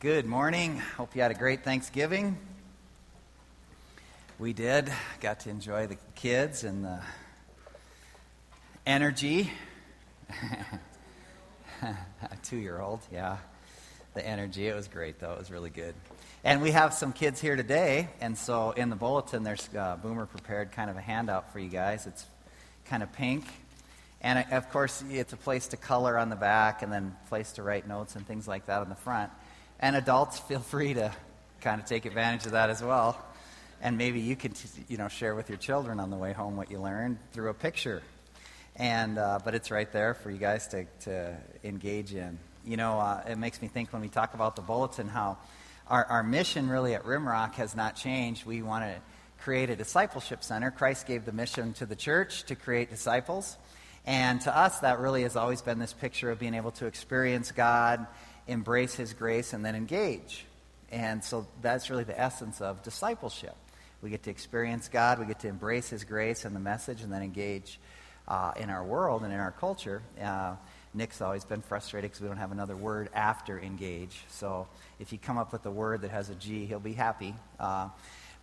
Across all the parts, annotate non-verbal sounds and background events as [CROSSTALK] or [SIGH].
Good morning. Hope you had a great Thanksgiving. We did. Got to enjoy the kids and the energy. [LAUGHS] a two year old, yeah. The energy. It was great, though. It was really good. And we have some kids here today. And so in the bulletin, there's uh, Boomer prepared kind of a handout for you guys. It's kind of pink. And uh, of course, it's a place to color on the back and then place to write notes and things like that on the front. And adults, [LAUGHS] feel free to kind of take advantage of that as well. And maybe you can, you know, share with your children on the way home what you learned through a picture. And, uh, but it's right there for you guys to, to engage in. You know, uh, it makes me think when we talk about the bulletin how our, our mission really at Rimrock has not changed. We want to create a discipleship center. Christ gave the mission to the church to create disciples. And to us, that really has always been this picture of being able to experience God embrace His grace, and then engage. And so that's really the essence of discipleship. We get to experience God, we get to embrace His grace and the message, and then engage uh, in our world and in our culture. Uh, Nick's always been frustrated because we don't have another word after engage. So if you come up with a word that has a G, he'll be happy. Uh,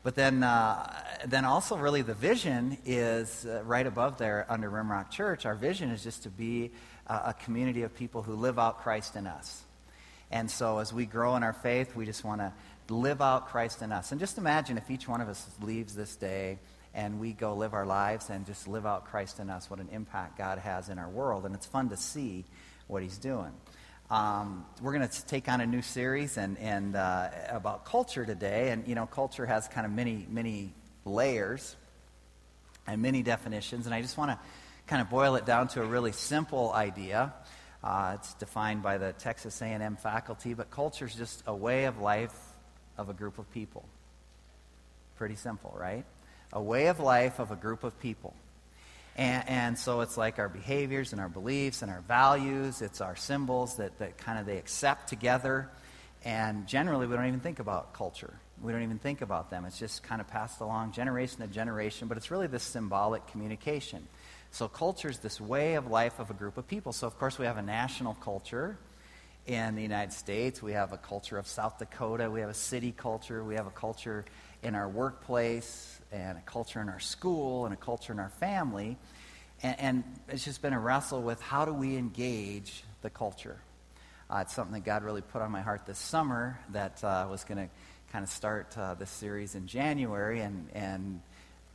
but then, uh, then also, really, the vision is uh, right above there under Rimrock Church. Our vision is just to be a community of people who live out Christ in us. And so as we grow in our faith, we just want to live out Christ in us. And just imagine if each one of us leaves this day and we go live our lives and just live out Christ in us, what an impact God has in our world. And it's fun to see what He's doing. Um, we're going to take on a new series and, and uh, about culture today. And, you know, culture has kind of many, many layers and many definitions. And I just want to kind of boil it down to a really simple idea. Uh, it's defined by the Texas A&M faculty, but culture is just a way of life of a group of people. Pretty simple, right? A way of life of a group of people. And, and, so it's like our behaviors and our beliefs and our values. It's our symbols that, that kind of they accept together. And generally, we don't even think about culture. We don't even think about them. It's just kind of passed along generation to generation, but it's really this symbolic communication. So culture is this way of life of a group of people. So, of course, we have a national culture in the United States. We have a culture of South Dakota. We have a city culture. We have a culture in our workplace and a culture in our school and a culture in our family. And, and it's just been a wrestle with how do we engage the culture. Uh, it's something that God really put on my heart this summer that uh, was going to kind of start uh, this series in January. And, and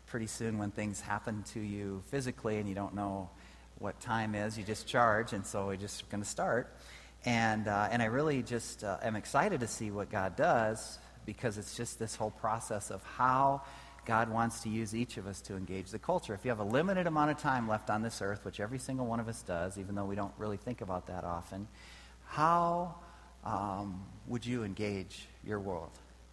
pretty soon when things happen to you physically and you don't know what time is, you just charge. And so we're just going to start. And, uh, and I really just uh, am excited to see what God does because it's just this whole process of how God wants to use each of us to engage the culture. If you have a limited amount of time left on this earth, which every single one of us does, even though we don't really think about that often, how um, would you engage your world?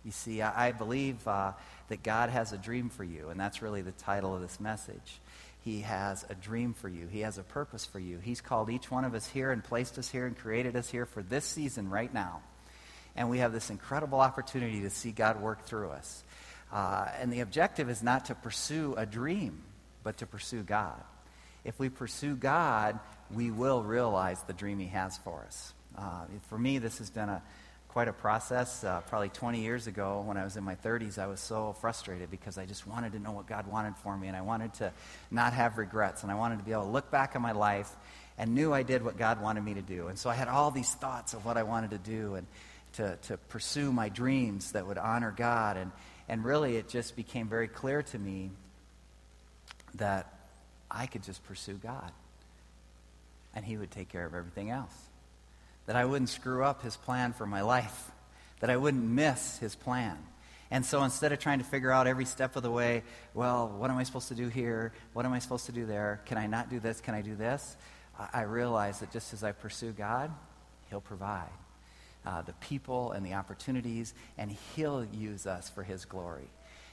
You see, I, I believe uh, that God has a dream for you, and that's really the title of this message. He has a dream for you. He has a purpose for you. He's called each one of us here and placed us here and created us here for this season right now. And we have this incredible opportunity to see God work through us. Uh, and the objective is not to pursue a dream, but to pursue God. If we pursue God, we will realize the dream He has for us. Uh, for me, this has been a, quite a process. Uh, probably 20 years ago, when I was in my 30s, I was so frustrated because I just wanted to know what God wanted for me, and I wanted to not have regrets, and I wanted to be able to look back on my life and knew I did what God wanted me to do. And so I had all these thoughts of what I wanted to do and to, to pursue my dreams that would honor God. And, and really, it just became very clear to me that I could just pursue God, and He would take care of everything else that I wouldn't screw up his plan for my life, that I wouldn't miss his plan. And so instead of trying to figure out every step of the way, well, what am I supposed to do here? What am I supposed to do there? Can I not do this? Can I do this? I, realize that just as I pursue God, he'll provide uh, the people and the opportunities, and he'll use us for his glory.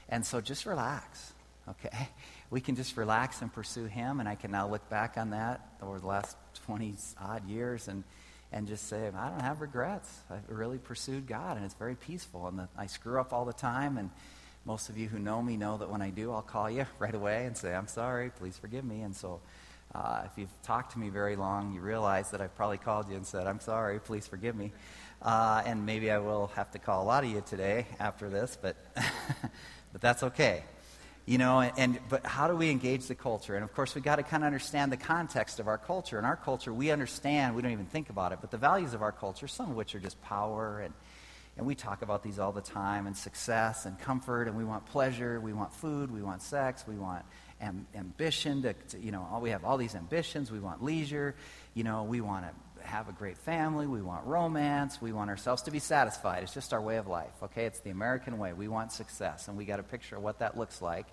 And so just relax, okay? [LAUGHS] We can just relax and pursue him, and I can now look back on that over the last 20 odd years and and just say, I don't have regrets. I really pursued God, and it's very peaceful. And the, I screw up all the time, and most of you who know me know that when I do, I'll call you [LAUGHS] right away and say, I'm sorry, please forgive me. And so Uh, if you've talked to me very long, you realize that I've probably called you and said, I'm sorry, please forgive me. Uh, and maybe I will have to call a lot of you today after this, but, [LAUGHS] but that's okay. You know, and, and, but how do we engage the culture? And of course, we got to kind of understand the context of our culture. In our culture, we understand, we don't even think about it, but the values of our culture, some of which are just power and and we talk about these all the time and success and comfort, and we want pleasure, we want food, we want sex, we want am- ambition to, to, you know, all, we have all these ambitions, we want leisure, you know, we want to have a great family, we want romance, we want ourselves to be satisfied. It's just our way of life, okay? It's the American way. We want success, and we got a picture of what that looks like.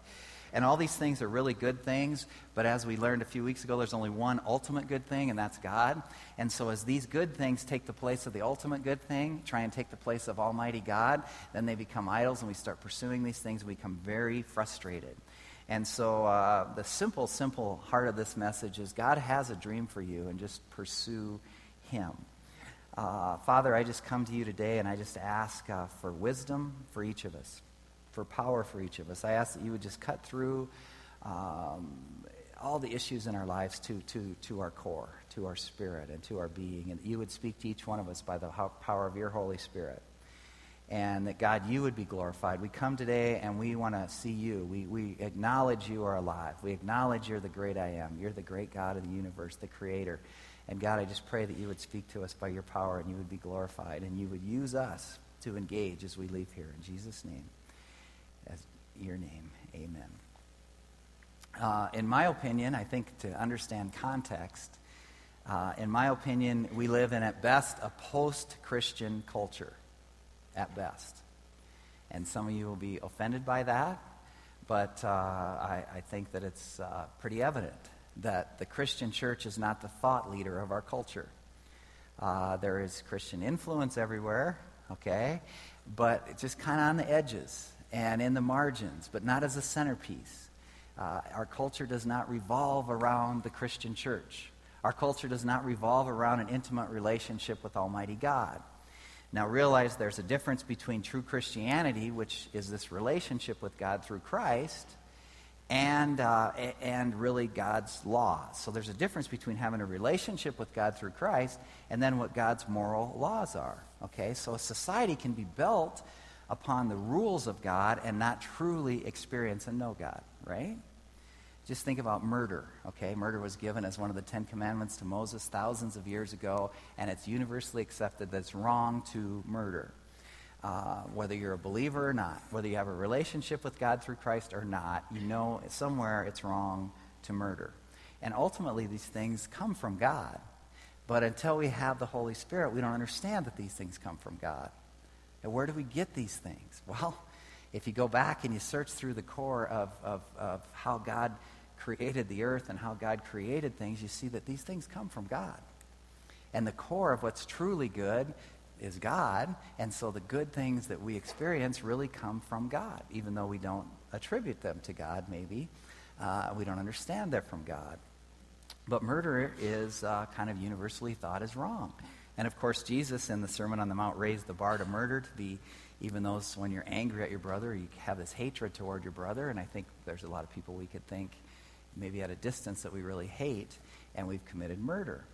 And all these things are really good things, but as we learned a few weeks ago, there's only one ultimate good thing, and that's God. And so, as these good things take the place of the ultimate good thing, try and take the place of Almighty God, then they become idols, and we start pursuing these things, and we become very frustrated. And so, uh, the simple, simple heart of this message is God has a dream for you, and just pursue Him. Uh, Father, I just come to you today and I just ask uh, for wisdom for each of us for power for each of us. I ask that you would just cut through um, all the issues in our lives to, to, to our core, to our spirit, and to our being, and that you would speak to each one of us by the power of your Holy Spirit. And that, God, you would be glorified. We come today and we want to see you. We, we acknowledge you are alive. We acknowledge you're the great I am. You're the great God of the universe, the creator. And God, I just pray that you would speak to us by your power and you would be glorified and you would use us to engage as we leave here. In Jesus' name as your name. Amen. Uh, in my opinion, I think to understand context, uh, in my opinion, we live in, at best, a post Christian culture. At best. And some of you will be offended by that, but uh, I, I, think that it's uh, pretty evident that the Christian church is not the thought leader of our culture. Uh, there is Christian influence everywhere, okay, but it's just kind of on the edges and in the margins, but not as a centerpiece. Uh, our culture does not revolve around the Christian church. Our culture does not revolve around an intimate relationship with Almighty God. Now, realize there's a difference between true Christianity, which is this relationship with God through Christ, and, uh, and really God's law. So there's a difference between having a relationship with God through Christ and then what God's moral laws are. Okay? So a society can be built upon the rules of God and not truly experience and know God, right? Just think about murder, okay? Murder was given as one of the Ten Commandments to Moses thousands of years ago, and it's universally accepted that it's wrong to murder. Uh, whether you're a believer or not, whether you have a relationship with God through Christ or not, you know somewhere it's wrong to murder. And ultimately, these things come from God. But until we have the Holy Spirit, we don't understand that these things come from God. And where do we get these things? [LAUGHS] Well, if you go back and you search through the core of, of, of how God created the earth and how God created things, you see that these things come from God. And the core of what's truly good is God. And so the good things that we experience really come from God, even though we don't attribute them to God, maybe. Uh, we don't understand they're from God. But murder is uh, kind of universally thought as wrong. And of course, Jesus in the Sermon on the Mount raised the bar to murder to be even those when you're angry at your brother, you have this hatred toward your brother. And I think there's a lot of people we could think maybe at a distance that we really hate, and we've committed murder.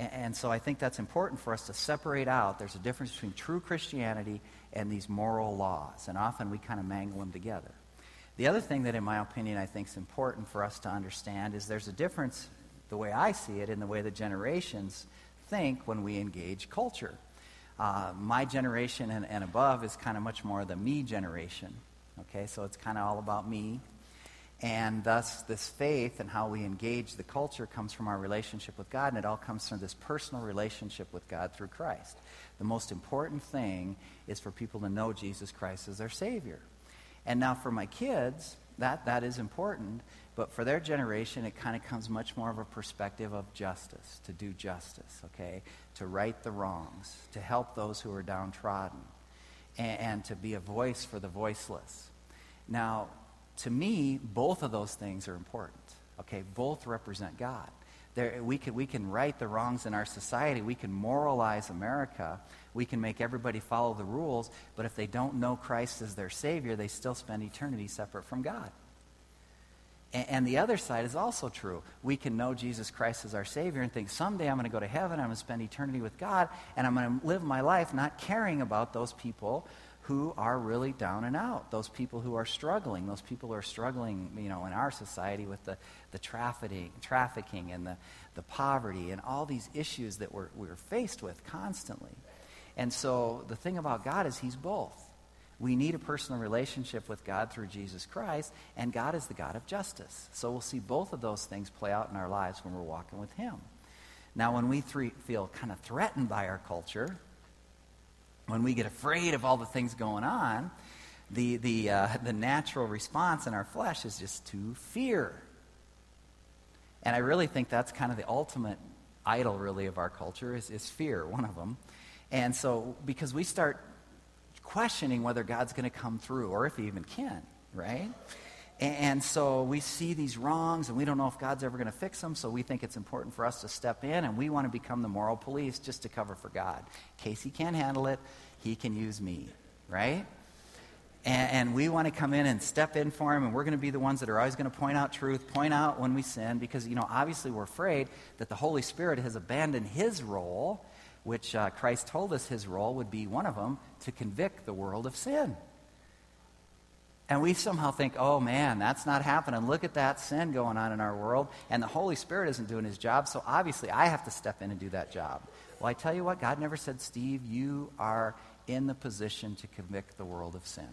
And, and so I think that's important for us to separate out. There's a difference between true Christianity and these moral laws, and often we kind of mangle them together. The other thing that, in my opinion, I think is important for us to understand is there's a difference, the way I see it, in the way the generations think when we engage culture. Uh, my generation and, and above is kind of much more the me generation. Okay, so it's kind of all about me. And thus, this faith and how we engage the culture comes from our relationship with God, and it all comes from this personal relationship with God through Christ. The most important thing is for people to know Jesus Christ as their Savior. And now, for my kids, that, that is important, but for their generation, it kind of comes much more of a perspective of justice, to do justice, okay? To right the wrongs, to help those who are downtrodden, and, and to be a voice for the voiceless. Now, to me, both of those things are important, okay? Both represent God. There, we, can, we can right the wrongs in our society. We can moralize America. We can make everybody follow the rules. But if they don't know Christ as their Savior, they still spend eternity separate from God. And the other side is also true. We can know Jesus Christ as our Savior and think someday I'm going to go to heaven, I'm going to spend eternity with God, and I'm going to live my life not caring about those people who are really down and out, those people who are struggling, those people who are struggling, you know, in our society with the, the trafficking, trafficking and the, the poverty and all these issues that we're, we're faced with constantly. And so the thing about God is He's both. We need a personal relationship with God through Jesus Christ, and God is the God of justice. So we'll see both of those things play out in our lives when we're walking with Him. Now, when we feel kind of threatened by our culture, when we get afraid of all the things going on, the, the, uh, [LAUGHS] the natural response in our flesh is just to fear. And I really think that's kind of the ultimate idol, really, of our culture is, is fear, one of them. And so, because we start questioning whether God's going to come through or if he even can, right? And so we see these wrongs and we don't know if God's ever going to fix them, so we think it's important for us to step in and we want to become the moral police just to cover for God. In case he can't handle it, he can use me, right? And, and we want to come in and step in for him, and we're going to be the ones that are always going to point out truth, point out when we sin, because, you know, obviously we're afraid that the Holy Spirit has abandoned his role which uh, Christ told us his role would be one of them to convict the world of sin. And we somehow think, oh man, that's not happening. Look at that sin going on in our world. And the Holy Spirit isn't doing his job, so obviously I have to step in and do that job. Well, I tell you what, God never said, Steve, you are in the position to convict the world of sin.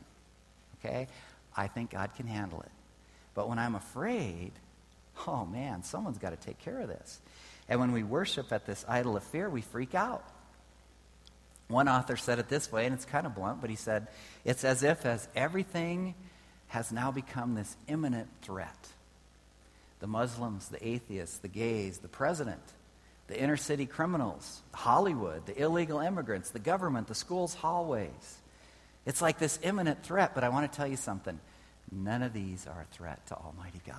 Okay? I think God can handle it. But when I'm afraid, oh man, someone's got to take care of this. And when we worship at this idol of fear, we freak out. One author said it this way, and it's kind of blunt, but he said, It's as if as everything has now become this imminent threat. The Muslims, the atheists, the gays, the president, the inner city criminals, Hollywood, the illegal immigrants, the government, the schools' hallways. It's like this imminent threat, but I want to tell you something. None of these are a threat to Almighty God.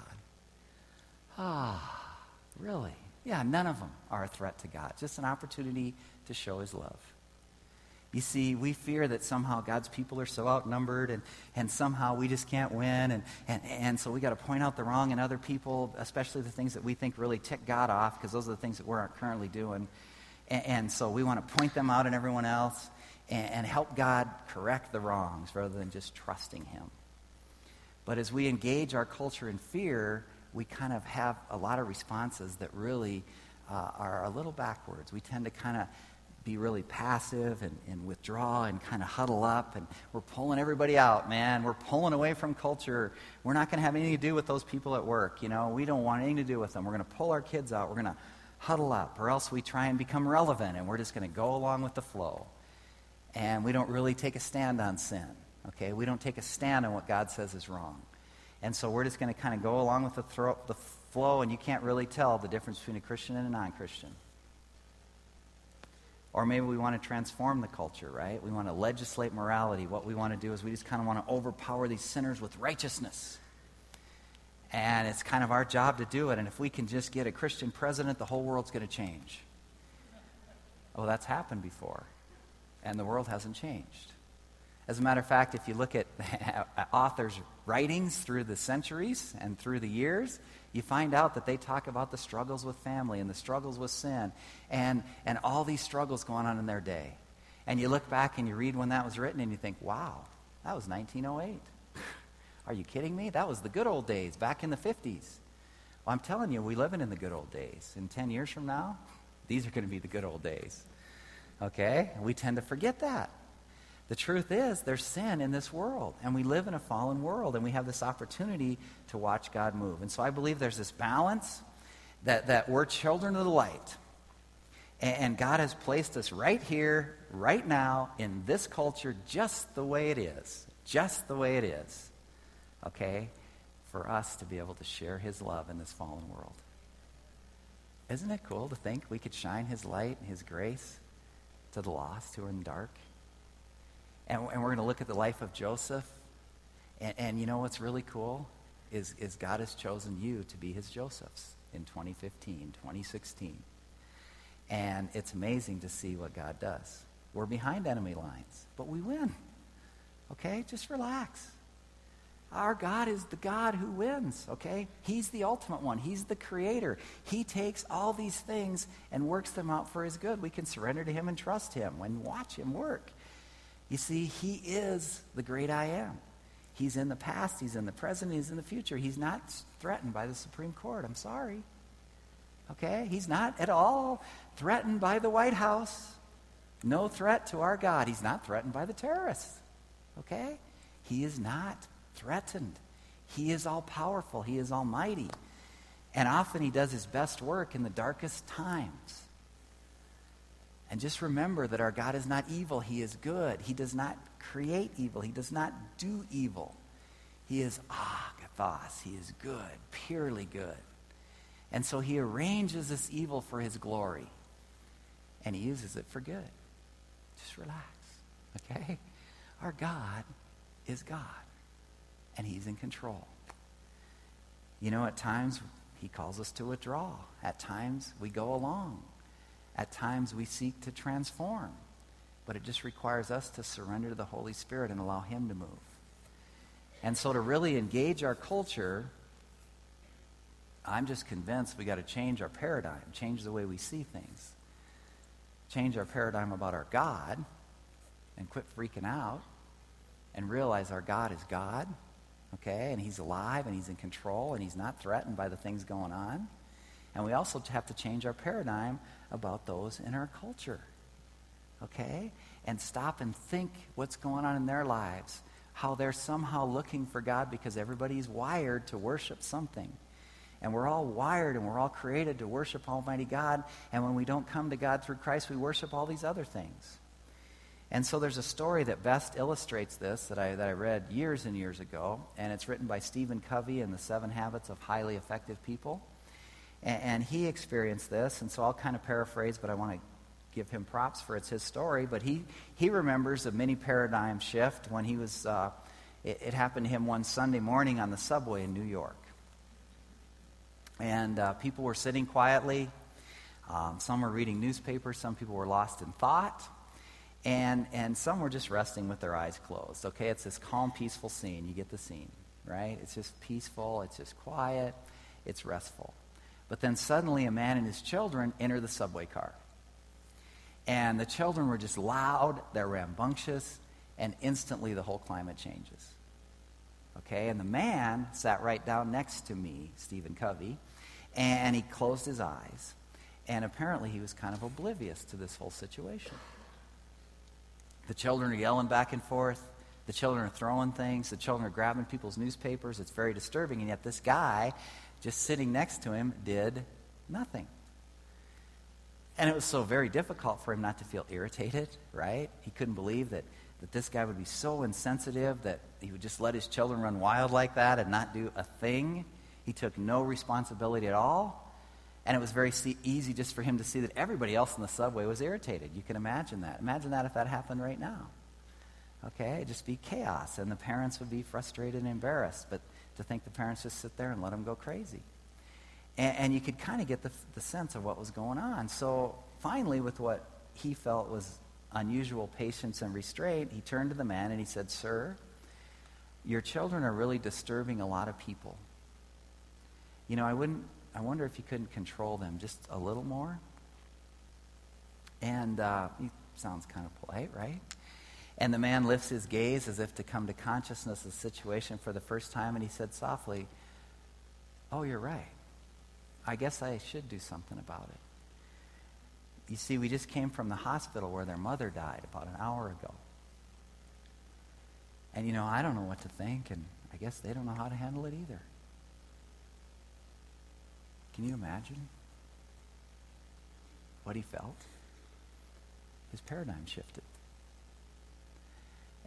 Ah, really? Yeah, none of them are a threat to God, just an opportunity to show his love. You see, we fear that somehow God's people are so outnumbered and, and somehow we just can't win. And, and, and so we got to point out the wrong in other people, especially the things that we think really tick God off, because those are the things that we're currently doing. And, and so we want to point them out in everyone else and, and help God correct the wrongs rather than just trusting Him. But as we engage our culture in fear, we kind of have a lot of responses that really uh, are a little backwards. We tend to kind of be really passive and, and withdraw and kind of huddle up, and we're pulling everybody out, man. We're pulling away from culture. We're not going to have anything to do with those people at work. You know, we don't want anything to do with them. We're going to pull our kids out. We're going to huddle up, or else we try and become relevant, and we're just going to go along with the flow. And we don't really take a stand on sin. Okay, we don't take a stand on what God says is wrong. And so we're just going to kind of go along with the, thro- the flow, and you can't really tell the difference between a Christian and a non Christian. Or maybe we want to transform the culture, right? We want to legislate morality. What we want to do is we just kind of want to overpower these sinners with righteousness. And it's kind of our job to do it. And if we can just get a Christian president, the whole world's going to change. Well, that's happened before. And the world hasn't changed. As a matter of fact, if you look at [LAUGHS] authors' writings through the centuries and through the years, you find out that they talk about the struggles with family and the struggles with sin and, and all these struggles going on in their day. And you look back and you read when that was written and you think, wow, that was 1908. Are you kidding me? That was the good old days, back in the 50s. Well, I'm telling you, we're living in the good old days. In 10 years from now, these are going to be the good old days. Okay? We tend to forget that. The truth is, there's sin in this world, and we live in a fallen world, and we have this opportunity to watch God move. And so I believe there's this balance that, that we're children of the light. And, and God has placed us right here, right now, in this culture, just the way it is. Just the way it is. Okay? For us to be able to share His love in this fallen world. Isn't it cool to think we could shine His light and His grace to the lost who are in the dark? And, and we're going to look at the life of Joseph. And, and you know what's really cool? Is, is God has chosen you to be his Josephs in 2015, 2016. And it's amazing to see what God does. We're behind enemy lines, but we win. Okay? Just relax. Our God is the God who wins, okay? He's the ultimate one. He's the creator. He takes all these things and works them out for his good. We can surrender to him and trust him and watch him work. You see, he is the great I am. He's in the past, he's in the present, he's in the future. He's not threatened by the Supreme Court. I'm sorry. Okay? He's not at all threatened by the White House. No threat to our God. He's not threatened by the terrorists. Okay? He is not threatened. He is all powerful, He is almighty. And often He does His best work in the darkest times. And just remember that our God is not evil, He is good. He does not create evil, He does not do evil. He is agathos, He is good, purely good. And so He arranges this evil for His glory, and He uses it for good. Just relax, okay? Our God is God and He's in control. You know, at times He calls us to withdraw. At times we go along. At times we seek to transform. But it just requires us to surrender to the Holy Spirit and allow Him to move. And so to really engage our culture, I'm just convinced we got to change our paradigm, change the way we see things, change our paradigm about our God, and quit freaking out and realize our God is God okay? And he's alive and he's in control and he's not threatened by the things going on. And we also have to change our paradigm about those in our culture, okay? And stop and think what's going on in their lives, how they're somehow looking for God because everybody's wired to worship something. And we're all wired and we're all created to worship Almighty God. And when we don't come to God through Christ, we worship all these other things. And so there's a story that best illustrates this that I, that I read years and years ago, and it's written by Stephen Covey in The Seven Habits of Highly Effective People. And, and he experienced this, and so I'll kind of paraphrase, but I want to give him props for it's his story. But he, he remembers a mini paradigm shift when he was, uh, it, it, happened to him one Sunday morning on the subway in New York. And uh, people were sitting quietly. Um, some were reading newspapers. Some people were lost in thought. And, and some were just resting with their eyes closed. Okay, it's this calm, peaceful scene. You get the scene, right? It's just peaceful, it's just quiet, it's restful. But then suddenly a man and his children enter the subway car. And the children were just loud, they're rambunctious, and instantly the whole climate changes. Okay, and the man sat right down next to me, Stephen Covey, and he closed his eyes. And apparently he was kind of oblivious to this whole situation. The children are yelling back and forth. The children are throwing things. The children are grabbing people's newspapers. It's very disturbing. And yet, this guy, just sitting next to him, did nothing. And it was so very difficult for him not to feel irritated, right? He couldn't believe that, that this guy would be so insensitive that he would just let his children run wild like that and not do a thing. He took no responsibility at all. And it was very see- easy just for him to see that everybody else in the subway was irritated. You can imagine that. Imagine that if that happened right now. Okay? It'd just be chaos, and the parents would be frustrated and embarrassed. But to think the parents just sit there and let them go crazy. And, and you could kind of get the, the sense of what was going on. So finally, with what he felt was unusual patience and restraint, he turned to the man and he said, Sir, your children are really disturbing a lot of people. You know, I wouldn't I wonder if you couldn't control them just a little more. And uh, he sounds kind of polite, right? And the man lifts his gaze as if to come to consciousness of the situation for the first time, and he said softly, Oh, you're right. I guess I should do something about it. You see, we just came from the hospital where their mother died about an hour ago. And, you know, I don't know what to think, and I guess they don't know how to handle it either. Can you imagine what he felt? His paradigm shifted.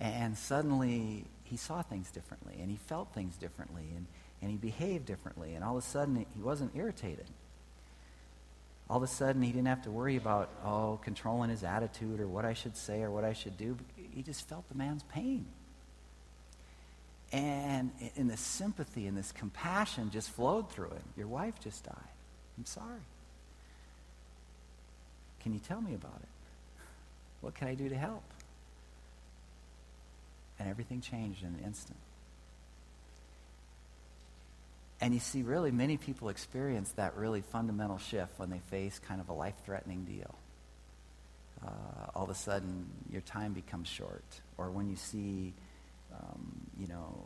And suddenly he saw things differently and he felt things differently and, and he behaved differently. And all of a sudden he wasn't irritated. All of a sudden he didn't have to worry about, oh, controlling his attitude or what I should say or what I should do. He just felt the man's pain. And in this sympathy and this compassion just flowed through him. Your wife just died. I'm sorry. Can you tell me about it? What can I do to help? And everything changed in an instant. And you see, really, many people experience that really fundamental shift when they face kind of a life threatening deal. Uh, all of a sudden, your time becomes short. Or when you see, um, you know,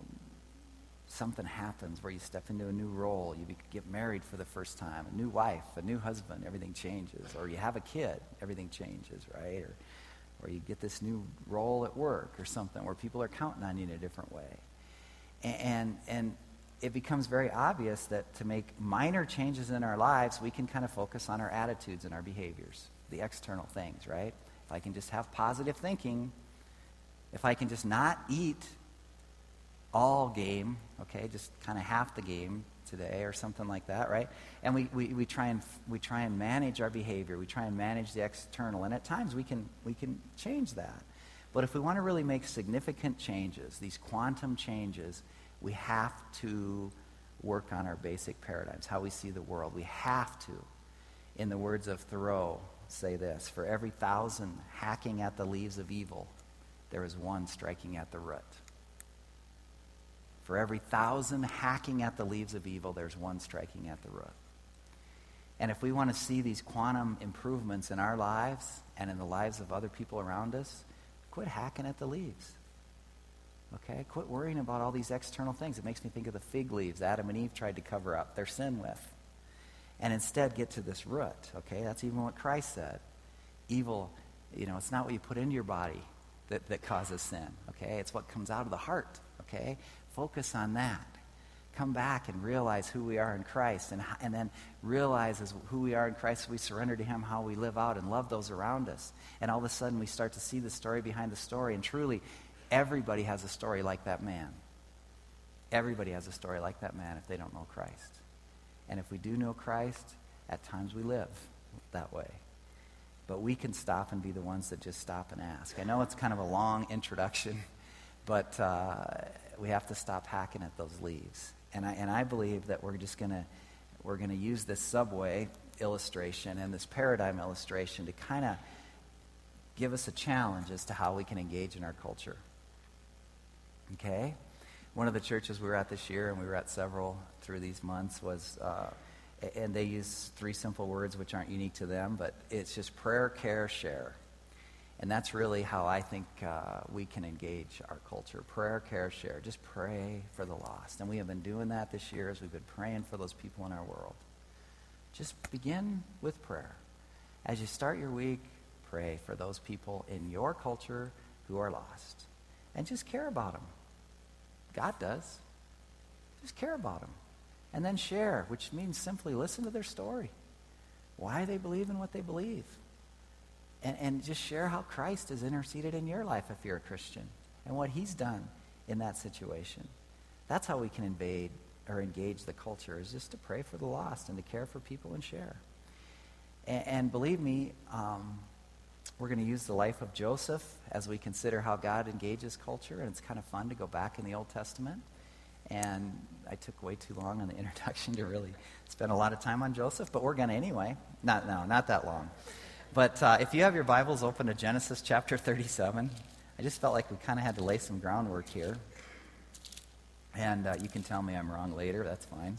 something happens where you step into a new role, you be, get married for the first time, a new wife, a new husband, everything changes. Or you have a kid, everything changes, right? Or, or you get this new role at work or something where people are counting on you in a different way. And, and, and it becomes very obvious that to make minor changes in our lives, we can kind of focus on our attitudes and our behaviors, the external things, right? If I can just have positive thinking, if I can just not eat all game, okay, just kind of half the game today or something like that, right? And we, we, we, try and, we try and manage our behavior. We try and manage the external. And at times we can, we can change that. But if we want to really make significant changes, these quantum changes, we have to work on our basic paradigms, how we see the world. We have to. In the words of Thoreau, say this For every thousand hacking at the leaves of evil, there is one striking at the root. For every thousand hacking at the leaves of evil, there's one striking at the root. And if we want to see these quantum improvements in our lives and in the lives of other people around us, quit hacking at the leaves. Okay? Quit worrying about all these external things. It makes me think of the fig leaves Adam and Eve tried to cover up their sin with. And instead get to this root. Okay? That's even what Christ said. Evil, you know, it's not what you put into your body that, that causes sin. Okay? It's what comes out of the heart. Okay? Focus on that. Come back and realize who we are in Christ, and, and then realize as who we are in Christ, we surrender to Him, how we live out and love those around us. And all of a sudden, we start to see the story behind the story. And truly, Everybody has a story like that man. Everybody has a story like that man if they don't know Christ. And if we do know Christ, at times we live that way. But we can stop and be the ones that just stop and ask. I know it's kind of a long introduction, [LAUGHS] but uh, we have to stop hacking at those leaves. And I, and I believe that we're just going to we're going to use this subway illustration and this paradigm illustration to kind of give us a challenge as to how we can engage in our culture. Okay? One of the churches we were at this year, and we were at several through these months, was, uh, and they use three simple words which aren't unique to them, but it's just prayer, care, share. And that's really how I think uh, we can engage our culture. Prayer, care, share. Just pray for the lost. And we have been doing that this year as we've been praying for those people in our world. Just begin with prayer. As you start your week, pray for those people in your culture who are lost. And just care about them. God does. Just care about them. And then share, which means simply listen to their story. Why they believe in what they believe. And, and just share how Christ has interceded in your life if you're a Christian and what he's done in that situation. That's how we can invade or engage the culture, is just to pray for the lost and to care for people and share. And, and believe me, um, we're going to use the life of Joseph as we consider how God engages culture, and it's kind of fun to go back in the Old Testament. And I took way too long on the [LAUGHS] introduction to really spend a lot of time on Joseph, but we're going to anyway. Not no, not that long. But uh, if you have your Bibles open to Genesis chapter 37, I just felt like we kind of had to lay some groundwork here. And uh, you can tell me I'm wrong later, that's fine.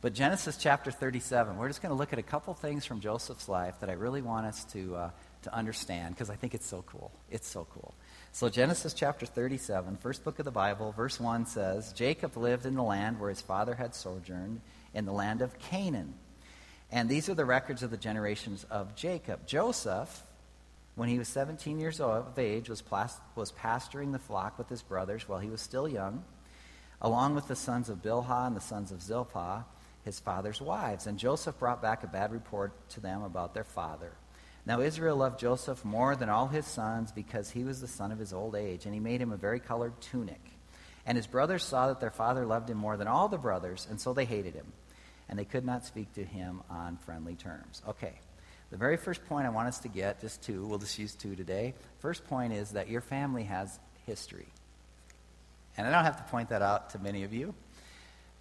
But Genesis chapter 37, we're just going to look at a couple things from Joseph's life that I really want us to uh, to understand because I think it's so cool. It's so cool. So, Genesis chapter 37, first book of the Bible, verse 1 says Jacob lived in the land where his father had sojourned, in the land of Canaan. And these are the records of the generations of Jacob. Joseph, when he was 17 years of age, was, plas- was pasturing the flock with his brothers while he was still young, along with the sons of Bilhah and the sons of Zilpah, his father's wives. And Joseph brought back a bad report to them about their father. Now Israel loved Joseph more than all his sons because he was the son of his old age, and he made him a very colored tunic. And his brothers saw that their father loved him more than all the brothers, and so they hated him. And they could not speak to him on friendly terms. Okay, the very first point I want us to get, just two, we'll just use two today. First point is that your family has history. And I don't have to point that out to many of you,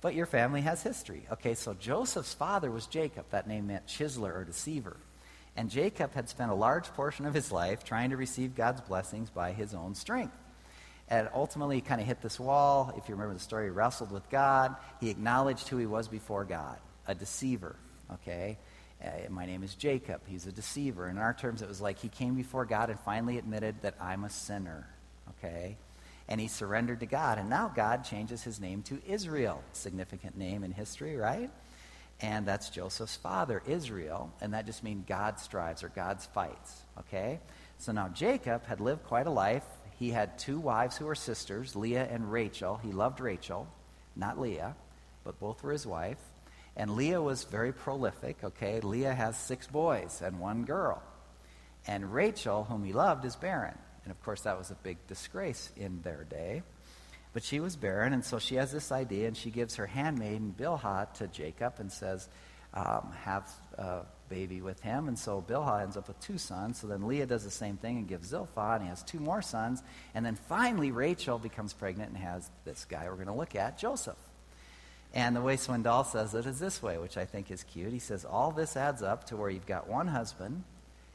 but your family has history. Okay, so Joseph's father was Jacob. That name meant chiseler or deceiver. And Jacob had spent a large portion of his life trying to receive God's blessings by his own strength. And ultimately, he kind of hit this wall. If you remember the story, he wrestled with God. He acknowledged who he was before God a deceiver, okay? Uh, my name is Jacob. He's a deceiver. In our terms, it was like he came before God and finally admitted that I'm a sinner, okay? And he surrendered to God. And now God changes his name to Israel. Significant name in history, right? And that's Joseph's father, Israel. And that just means God strives or God's fights, okay? So now Jacob had lived quite a life he had two wives who were sisters, Leah and Rachel. He loved Rachel, not Leah, but both were his wife. And Leah was very prolific, okay? Leah has six boys and one girl. And Rachel, whom he loved, is barren. And of course, that was a big disgrace in their day. But she was barren, and so she has this idea, and she gives her handmaiden Bilhah to Jacob and says, um, Have uh, baby with him. And so Bilhah ends up with two sons. So then Leah does the same thing and gives Zilpah, and he has two more sons. And then finally, Rachel becomes pregnant and has this guy we're going to look at, Joseph. And the way Swindoll says it is this way, which I think is cute. He says, All this adds up to where you've got one husband,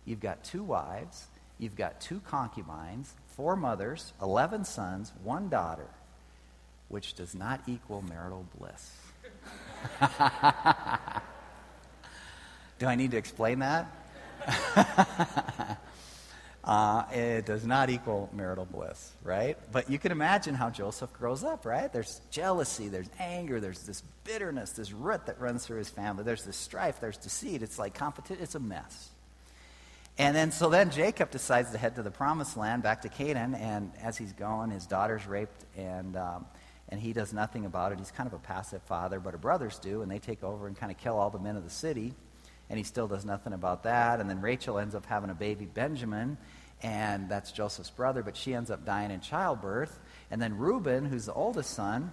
you've got two wives, you've got two concubines, four mothers, 11 sons, one daughter, which does not equal marital bliss. [LAUGHS] Do I need to explain that? [LAUGHS] uh, it does not equal marital bliss, right? But you can imagine how Joseph grows up, right? There's jealousy, there's anger, there's this bitterness, this root that runs through his family. There's this strife, there's deceit. It's like competition. It's a mess. And then, so then Jacob decides to head to the promised land, back to Canaan, and as he's going, his daughter's raped, and, um, and he does nothing about it. He's kind of a passive father, but her brothers do, and they take over and kind of kill all the men of the city and he still does nothing about that. And then Rachel ends up having a baby, Benjamin, and that's Joseph's brother, but she ends up dying in childbirth. And then Reuben, who's the oldest son,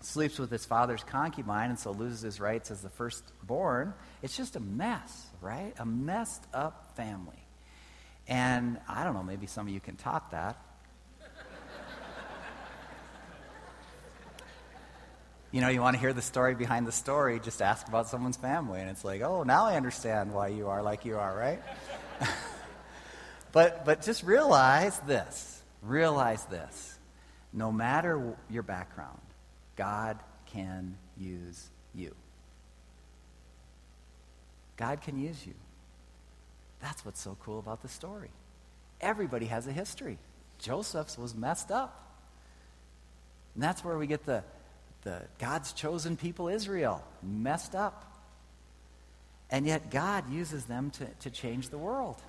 sleeps with his father's concubine and so loses his rights as the firstborn. It's just a mess, right? A messed up family. And I don't know, maybe some of you can top that. You know, you want to hear the story behind the story, just ask about someone's family. And it's like, oh, now I understand why you are like you are, right? [LAUGHS] but, but just realize this. Realize this. No matter your background, God can use you. God can use you. That's what's so cool about the story. Everybody has a history. Joseph's was messed up. And that's where we get the the God's chosen people, Israel, messed up. And yet God uses them to, to change the world.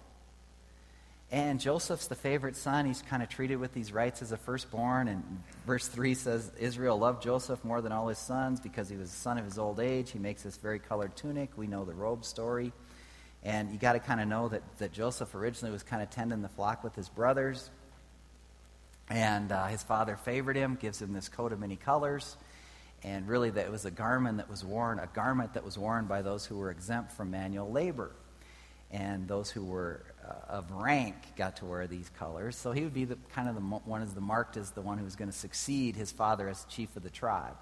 And Joseph's the favorite son. He's kind of treated with these rights as a firstborn. And verse 3 says Israel loved Joseph more than all his sons because he was the son of his old age. He makes this very colored tunic. We know the robe story. And you got to kind of know that, that Joseph originally was kind of tending the flock with his brothers. And uh, his father favored him, gives him this coat of many colors and really that it was a garment that was worn, a garment that was worn by those who were exempt from manual labor. And those who were uh, of rank got to wear these colors. So he would be the, kind of the one as the marked as the one who was going to succeed his father as chief of the tribe.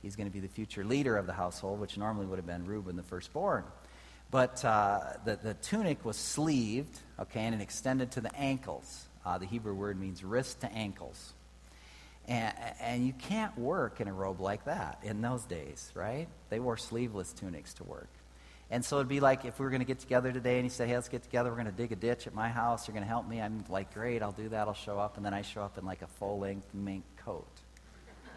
He's going to be the future leader of the household, which normally would have been Reuben, the firstborn. But uh, the, the tunic was sleeved, okay, and it extended to the ankles. Uh, the Hebrew word means wrist to ankles. And, and you can't work in a robe like that in those days, right? They wore sleeveless tunics to work. And so it'd be like if we were going to get together today and he said, hey, let's get together. We're going to dig a ditch at my house. You're going to help me. I'm like, great, I'll do that. I'll show up. And then I show up in like a full length mink coat.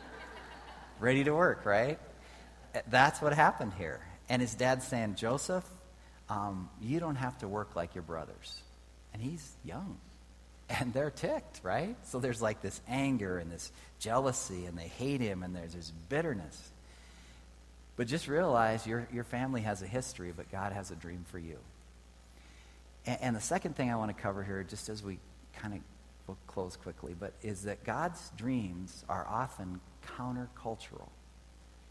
[LAUGHS] Ready to work, right? That's what happened here. And his dad's saying, Joseph, um, you don't have to work like your brothers. And he's young and they're ticked, right? So there's like this anger and this jealousy, and they hate him, and there's this bitterness. But just realize your, your family has a history, but God has a dream for you. And, and the second thing I want to cover here, just as we kind of will close quickly, but is that God's dreams are often countercultural.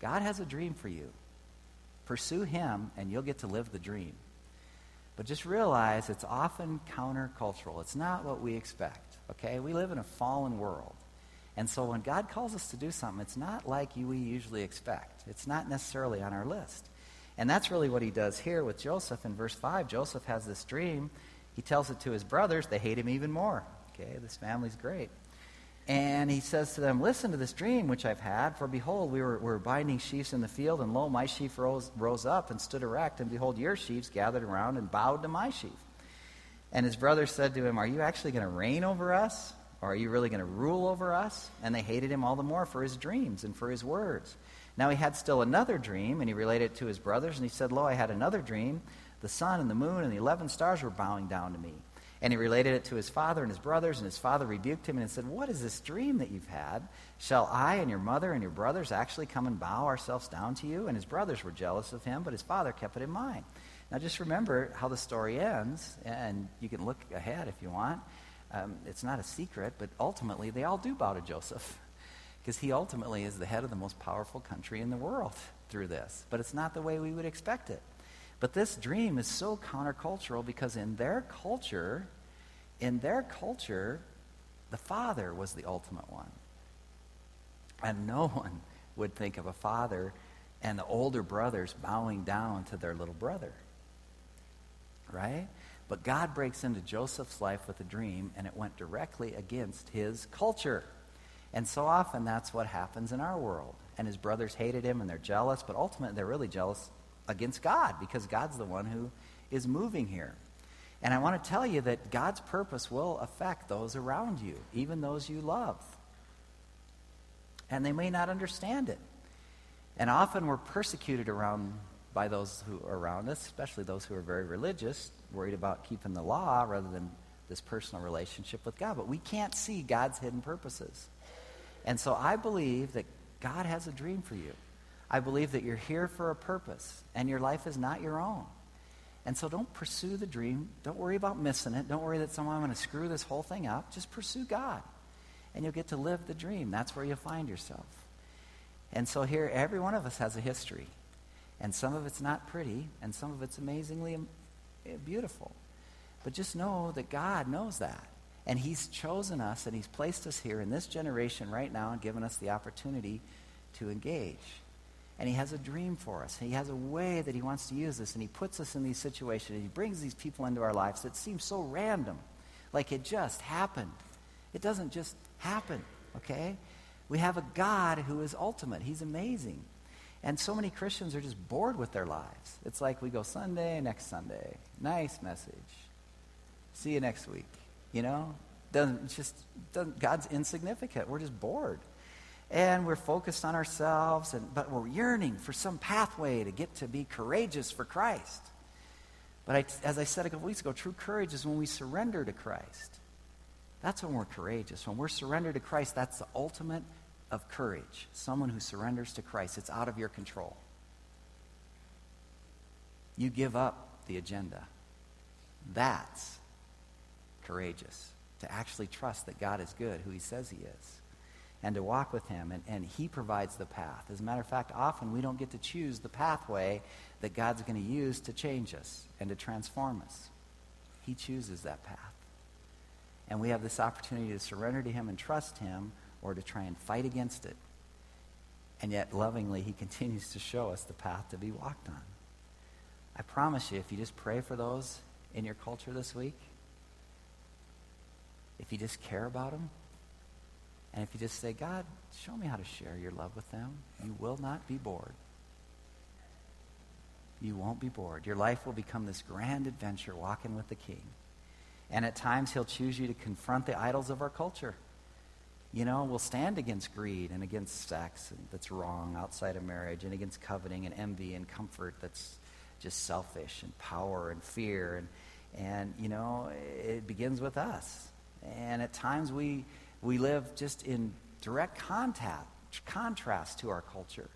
God has a dream for you. Pursue Him, and you'll get to live the dream. But just realize it's often countercultural. It's not what we expect, okay? We live in a fallen world. And so when God calls us to do something, it's not like we usually expect. It's not necessarily on our list. And that's really what he does here with Joseph in verse 5. Joseph has this dream. He tells it to his brothers. They hate him even more. Okay, this family's great. And he says to them, Listen to this dream which I've had, for behold, we were, were binding sheaves in the field, and lo, my sheaf rose, rose up and stood erect, and behold, your sheaves gathered around and bowed to my sheaf. And his brothers said to him, Are you actually going to reign over us? Or are you really going to rule over us? And they hated him all the more for his dreams and for his words. Now he had still another dream, and he related it to his brothers, and he said, Lo, I had another dream. The sun and the moon and the eleven stars were bowing down to me. And he related it to his father and his brothers, and his father rebuked him and said, What is this dream that you've had? Shall I and your mother and your brothers actually come and bow ourselves down to you? And his brothers were jealous of him, but his father kept it in mind. Now just remember how the story ends, and you can look ahead if you want. Um, it's not a secret, but ultimately they all do bow to Joseph [LAUGHS] because he ultimately is the head of the most powerful country in the world through this. But it's not the way we would expect it. But this dream is so countercultural because in their culture, in their culture, the father was the ultimate one. And no [LAUGHS] one would think of a father and the older brothers bowing down to their little brother. Right? But God breaks into Joseph's life with a dream, and it went directly against his culture. And so often that's what happens in our world. And his brothers hated him and they're jealous, but ultimately they're really jealous against God because God's the one who is moving here. And I want to tell you that God's purpose will affect those around you, even those you love. And they may not understand it. And often we're persecuted around by those who are around us, especially those who are very religious, worried about keeping the law rather than this personal relationship with God. But we can't see God's hidden purposes. And so I believe that God has a dream for you. I believe that you're here for a purpose, and your life is not your own. And so don't pursue the dream. Don't worry about missing it. Don't worry that someone going to screw this whole thing up. Just pursue God. And you'll get to live the dream. That's where you'll find yourself. And so here, every one of us has a history. And some of it's not pretty, and some of it's amazingly eh, beautiful. But just know that God knows that. And He's chosen us, and He's placed us here in this generation right now and given us the opportunity to engage. And he has a dream for us. He has a way that he wants to use this. And he puts us in these situations. He brings these people into our lives that seem so random, like it just happened. It doesn't just happen, okay? We have a God who is ultimate. He's amazing. And so many Christians are just bored with their lives. It's like we go Sunday, next Sunday. Nice message. See you next week. You know? Doesn't just doesn't, God's insignificant. We're just bored and we're focused on ourselves, and, but we're yearning for some pathway to get to be courageous for Christ. But I, as I said a couple weeks ago, true courage is when we surrender to Christ. That's when we're courageous. When we're surrendered to Christ, that's the ultimate of courage. Someone who surrenders to Christ. It's out of your control. You give up the agenda. That's courageous. To actually trust that God is good, who he says he is and to walk with Him. And, and He provides the path. As a matter of fact, often we don't get to choose the pathway that God's going to use to change us and to transform us. He chooses that path. And we have this opportunity to surrender to Him and trust Him or to try and fight against it. And yet, lovingly, He [LAUGHS] continues to show us the path to be walked on. I promise you, if you just pray for those in your culture this week, if you just care about them, and if you just say, God, show me how to share your love with them, you will not be bored. You won't be bored. Your life will become this grand adventure walking with the King. And at times, He'll choose you to confront the idols of our culture. You know, we'll stand against greed and against sex that's wrong outside of marriage and against coveting and envy and comfort that's just selfish and power and fear. And, and you know, it begins with us. And at times, we we live just in direct contact, contrast to our culture.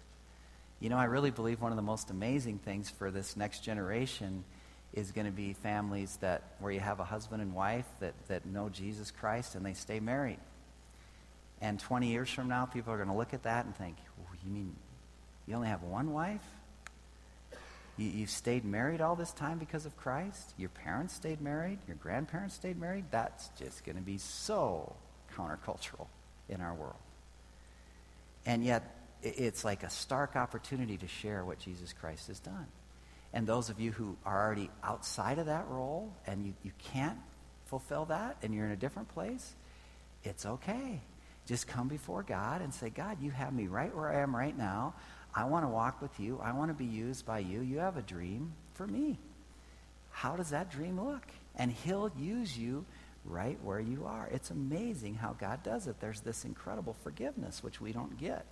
You know, I really believe one of the most amazing things for this next generation is going to be families that where you have a husband and wife that, that know Jesus Christ and they stay married. And 20 years from now, people are going to look at that and think, you mean you only have one wife? You, you stayed married all this time because of Christ? Your parents stayed married? Your grandparents stayed married? That's just going to be so countercultural in our world. And yet, it's like a stark opportunity to share what Jesus Christ has done. And those of you who are already outside of that role and you, you can't fulfill that and you're in a different place, it's okay. Just come before God and say, God, you have me right where I am right now. I want to walk with you. I want to be used by you. You have a dream for me. How does that dream look? And he'll use you right where you are. It's amazing how God does it. There's this incredible forgiveness, which we don't get.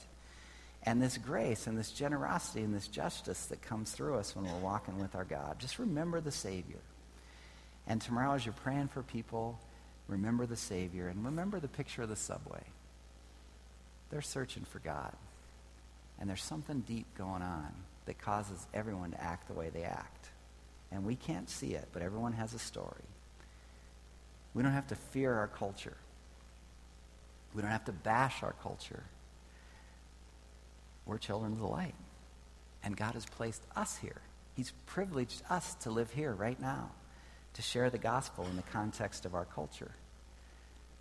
And this grace and this generosity and this justice that comes through us when we're walking with our God. Just remember the Savior. And tomorrow, as you're praying for people, remember the Savior and remember the picture of the subway. They're searching for God. And there's something deep going on that causes everyone to act the way they act. And we can't see it, but everyone has a story. We don't have to fear our culture. We don't have to bash our culture. We're children of the light. And God has placed us here. He's privileged us to live here right now, to share the gospel in the context of our culture.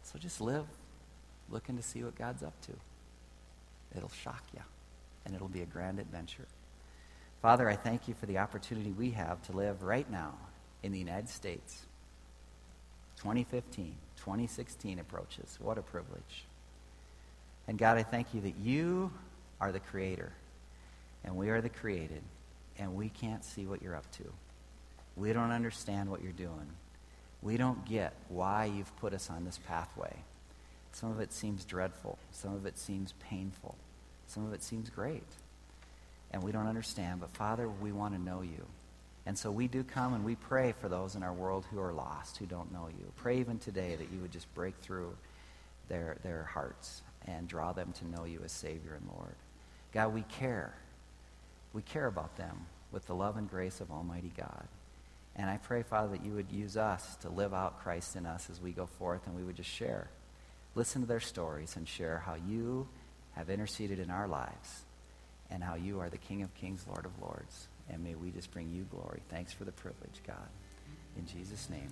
So just live looking to see what God's up to. It'll shock you, and it'll be a grand adventure. Father, I thank you for the opportunity we have to live right now in the United States 2015, 2016 approaches. What a privilege. And God, I thank you that you are the creator and we are the created and we can't see what you're up to. We don't understand what you're doing. We don't get why you've put us on this pathway. Some of it seems dreadful. Some of it seems painful. Some of it seems great. And we don't understand. But Father, we want to know you. And so we do come and we pray for those in our world who are lost, who don't know you. Pray even today that you would just break through their, their hearts and draw them to know you as Savior and Lord. God, we care. We care about them with the love and grace of Almighty God. And I pray, Father, that you would use us to live out Christ in us as we go forth and we would just share. Listen to their stories and share how you have interceded in our lives and how you are the King of kings, Lord of lords. And may we just bring you glory. Thanks for the privilege, God. In Jesus' name.